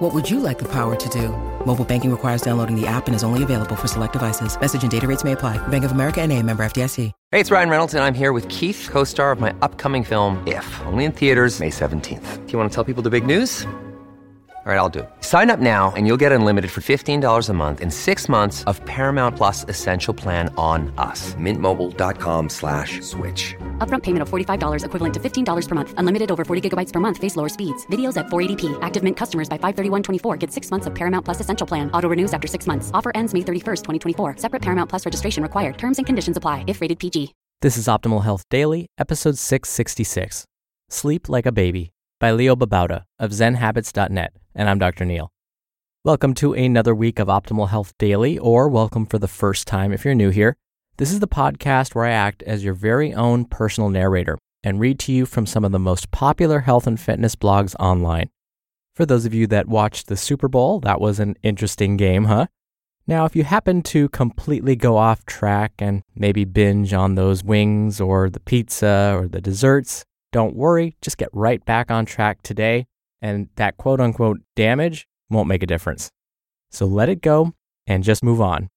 What would you like the power to do? Mobile banking requires downloading the app and is only available for select devices. Message and data rates may apply. Bank of America and a member FDIC. Hey, it's Ryan Reynolds, and I'm here with Keith, co-star of my upcoming film, If, only in theaters May 17th. Do you want to tell people the big news? All right, I'll do it. Sign up now and you'll get unlimited for $15 a month in six months of Paramount Plus Essential Plan on us. Mintmobile.com slash switch. Upfront payment of $45 equivalent to $15 per month. Unlimited over 40 gigabytes per month. Face lower speeds. Videos at 480p. Active Mint customers by 531.24 get six months of Paramount Plus Essential Plan. Auto renews after six months. Offer ends May 31st, 2024. Separate Paramount Plus registration required. Terms and conditions apply if rated PG. This is Optimal Health Daily, episode 666 Sleep Like a Baby by Leo Babauta of ZenHabits.net. And I'm Dr. Neal. Welcome to another week of Optimal Health Daily, or welcome for the first time if you're new here. This is the podcast where I act as your very own personal narrator and read to you from some of the most popular health and fitness blogs online. For those of you that watched the Super Bowl, that was an interesting game, huh? Now, if you happen to completely go off track and maybe binge on those wings or the pizza or the desserts, don't worry, just get right back on track today, and that quote unquote damage won't make a difference. So let it go and just move on,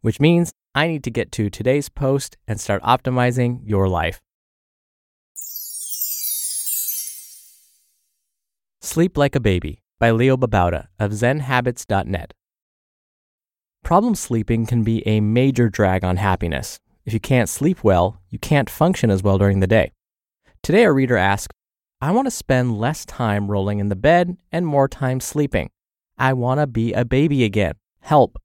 which means I need to get to today's post and start optimizing your life. Sleep Like a Baby by Leo Babauta of ZenHabits.net. Problem sleeping can be a major drag on happiness. If you can't sleep well, you can't function as well during the day. Today, a reader asked, I want to spend less time rolling in the bed and more time sleeping. I want to be a baby again. Help.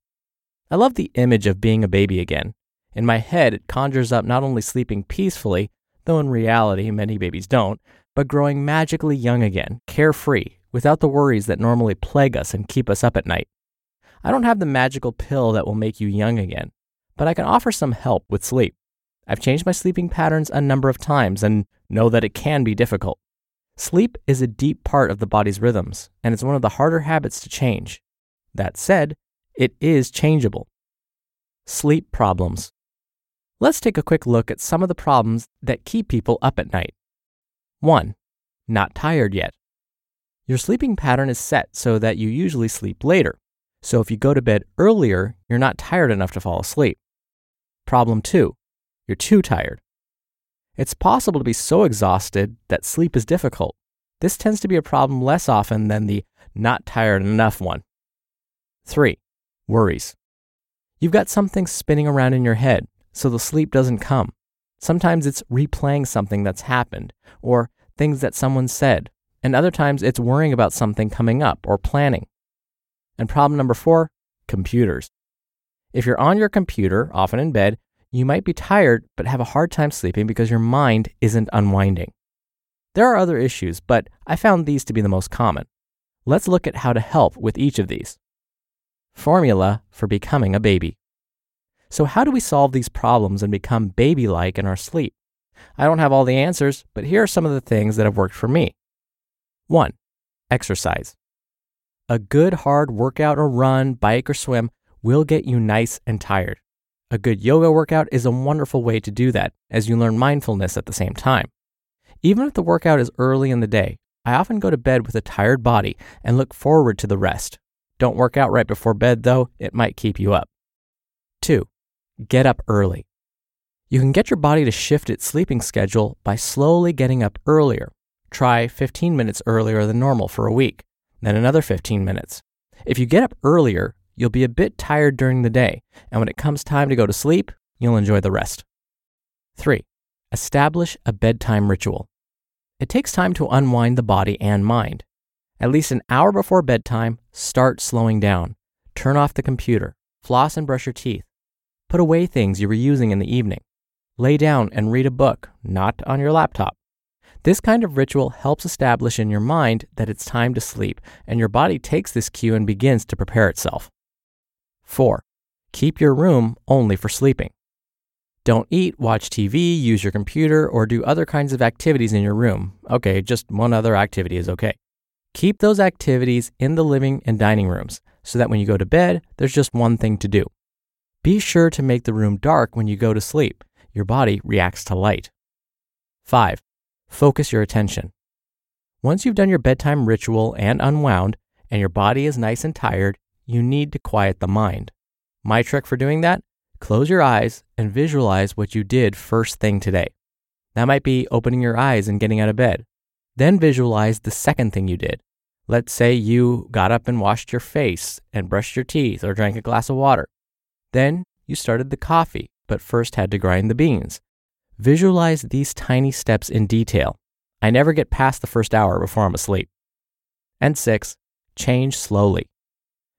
I love the image of being a baby again. In my head, it conjures up not only sleeping peacefully, though in reality many babies don't, but growing magically young again, carefree, without the worries that normally plague us and keep us up at night. I don't have the magical pill that will make you young again, but I can offer some help with sleep. I've changed my sleeping patterns a number of times and know that it can be difficult. Sleep is a deep part of the body's rhythms, and it's one of the harder habits to change. That said, it is changeable. Sleep problems. Let's take a quick look at some of the problems that keep people up at night. 1. Not tired yet. Your sleeping pattern is set so that you usually sleep later. So if you go to bed earlier, you're not tired enough to fall asleep. Problem 2 you're too tired. It's possible to be so exhausted that sleep is difficult. This tends to be a problem less often than the not tired enough one. 3. Worries. You've got something spinning around in your head, so the sleep doesn't come. Sometimes it's replaying something that's happened or things that someone said, and other times it's worrying about something coming up or planning. And problem number four computers. If you're on your computer, often in bed, you might be tired but have a hard time sleeping because your mind isn't unwinding. There are other issues, but I found these to be the most common. Let's look at how to help with each of these. Formula for becoming a baby. So, how do we solve these problems and become baby like in our sleep? I don't have all the answers, but here are some of the things that have worked for me. 1. Exercise. A good hard workout or run, bike, or swim will get you nice and tired. A good yoga workout is a wonderful way to do that, as you learn mindfulness at the same time. Even if the workout is early in the day, I often go to bed with a tired body and look forward to the rest. Don't work out right before bed, though, it might keep you up. 2. Get up early. You can get your body to shift its sleeping schedule by slowly getting up earlier. Try 15 minutes earlier than normal for a week, then another 15 minutes. If you get up earlier, You'll be a bit tired during the day, and when it comes time to go to sleep, you'll enjoy the rest. 3. Establish a bedtime ritual. It takes time to unwind the body and mind. At least an hour before bedtime, start slowing down. Turn off the computer, floss and brush your teeth. Put away things you were using in the evening. Lay down and read a book, not on your laptop. This kind of ritual helps establish in your mind that it's time to sleep, and your body takes this cue and begins to prepare itself. 4. Keep your room only for sleeping. Don't eat, watch TV, use your computer, or do other kinds of activities in your room. Okay, just one other activity is okay. Keep those activities in the living and dining rooms so that when you go to bed, there's just one thing to do. Be sure to make the room dark when you go to sleep. Your body reacts to light. 5. Focus your attention. Once you've done your bedtime ritual and unwound, and your body is nice and tired, you need to quiet the mind. My trick for doing that? Close your eyes and visualize what you did first thing today. That might be opening your eyes and getting out of bed. Then visualize the second thing you did. Let's say you got up and washed your face and brushed your teeth or drank a glass of water. Then you started the coffee, but first had to grind the beans. Visualize these tiny steps in detail. I never get past the first hour before I'm asleep. And six, change slowly.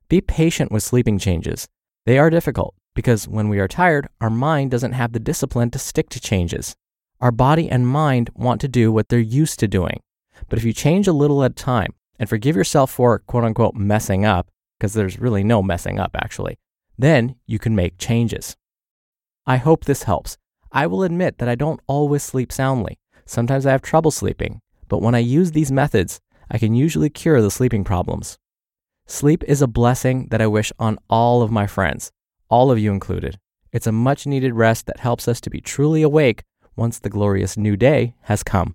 Be patient with sleeping changes. They are difficult because when we are tired, our mind doesn't have the discipline to stick to changes. Our body and mind want to do what they're used to doing. But if you change a little at a time and forgive yourself for quote unquote messing up, because there's really no messing up actually, then you can make changes. I hope this helps. I will admit that I don't always sleep soundly. Sometimes I have trouble sleeping, but when I use these methods, I can usually cure the sleeping problems. Sleep is a blessing that I wish on all of my friends, all of you included. It's a much needed rest that helps us to be truly awake once the glorious new day has come.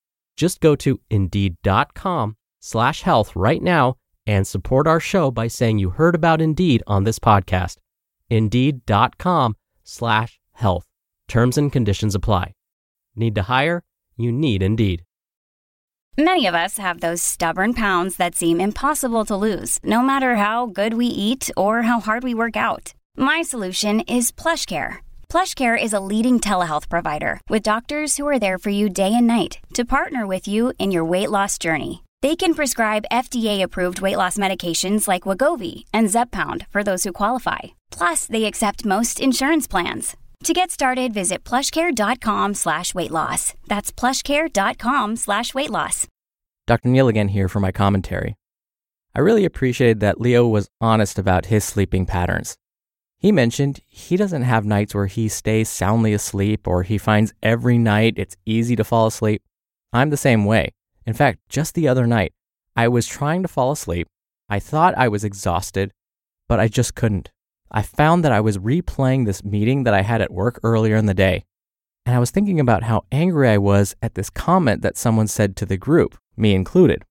Just go to indeed.com slash health right now and support our show by saying you heard about Indeed on this podcast. Indeed.com slash health. Terms and conditions apply. Need to hire? You need Indeed. Many of us have those stubborn pounds that seem impossible to lose, no matter how good we eat or how hard we work out. My solution is PlushCare. PlushCare is a leading telehealth provider with doctors who are there for you day and night to partner with you in your weight loss journey. They can prescribe FDA-approved weight loss medications like Wegovy and Zepbound for those who qualify. Plus, they accept most insurance plans. To get started, visit plushcare.com slash weight loss. That's plushcare.com slash weight loss. Dr. Neal again here for my commentary. I really appreciated that Leo was honest about his sleeping patterns. He mentioned he doesn't have nights where he stays soundly asleep or he finds every night it's easy to fall asleep. I'm the same way. In fact, just the other night, I was trying to fall asleep. I thought I was exhausted, but I just couldn't. I found that I was replaying this meeting that I had at work earlier in the day. And I was thinking about how angry I was at this comment that someone said to the group, me included.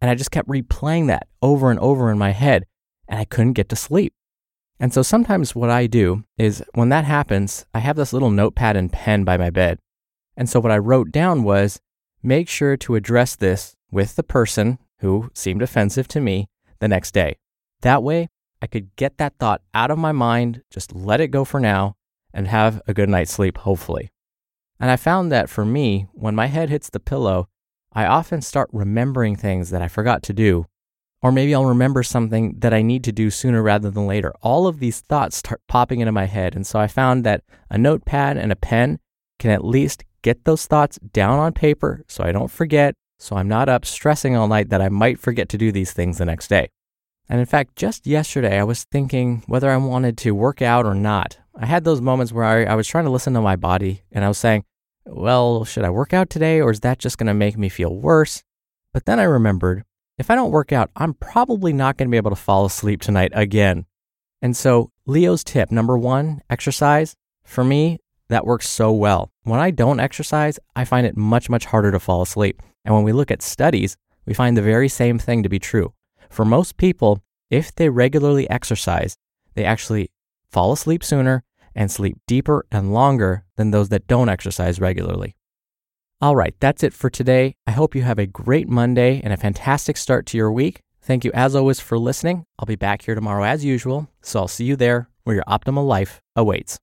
And I just kept replaying that over and over in my head, and I couldn't get to sleep. And so sometimes what I do is when that happens, I have this little notepad and pen by my bed. And so what I wrote down was make sure to address this with the person who seemed offensive to me the next day. That way, I could get that thought out of my mind, just let it go for now, and have a good night's sleep, hopefully. And I found that for me, when my head hits the pillow, I often start remembering things that I forgot to do. Or maybe I'll remember something that I need to do sooner rather than later. All of these thoughts start popping into my head. And so I found that a notepad and a pen can at least get those thoughts down on paper so I don't forget, so I'm not up stressing all night that I might forget to do these things the next day. And in fact, just yesterday, I was thinking whether I wanted to work out or not. I had those moments where I, I, was trying to listen to my body and I was saying, well, should I work out today or is that just going to make me feel worse? But then I remembered if I don't work out, I'm probably not going to be able to fall asleep tonight again. And so, Leo's tip number one, exercise, for me, that works so well. When I don't exercise, I find it much, much harder to fall asleep. And when we look at studies, we find the very same thing to be true. For most people, if they regularly exercise, they actually fall asleep sooner and sleep deeper and longer than those that don't exercise regularly. All right, that's it for today. I hope you have a great Monday and a fantastic start to your week. Thank you as always for listening. I'll be back here tomorrow as usual, so I'll see you there where your optimal life awaits.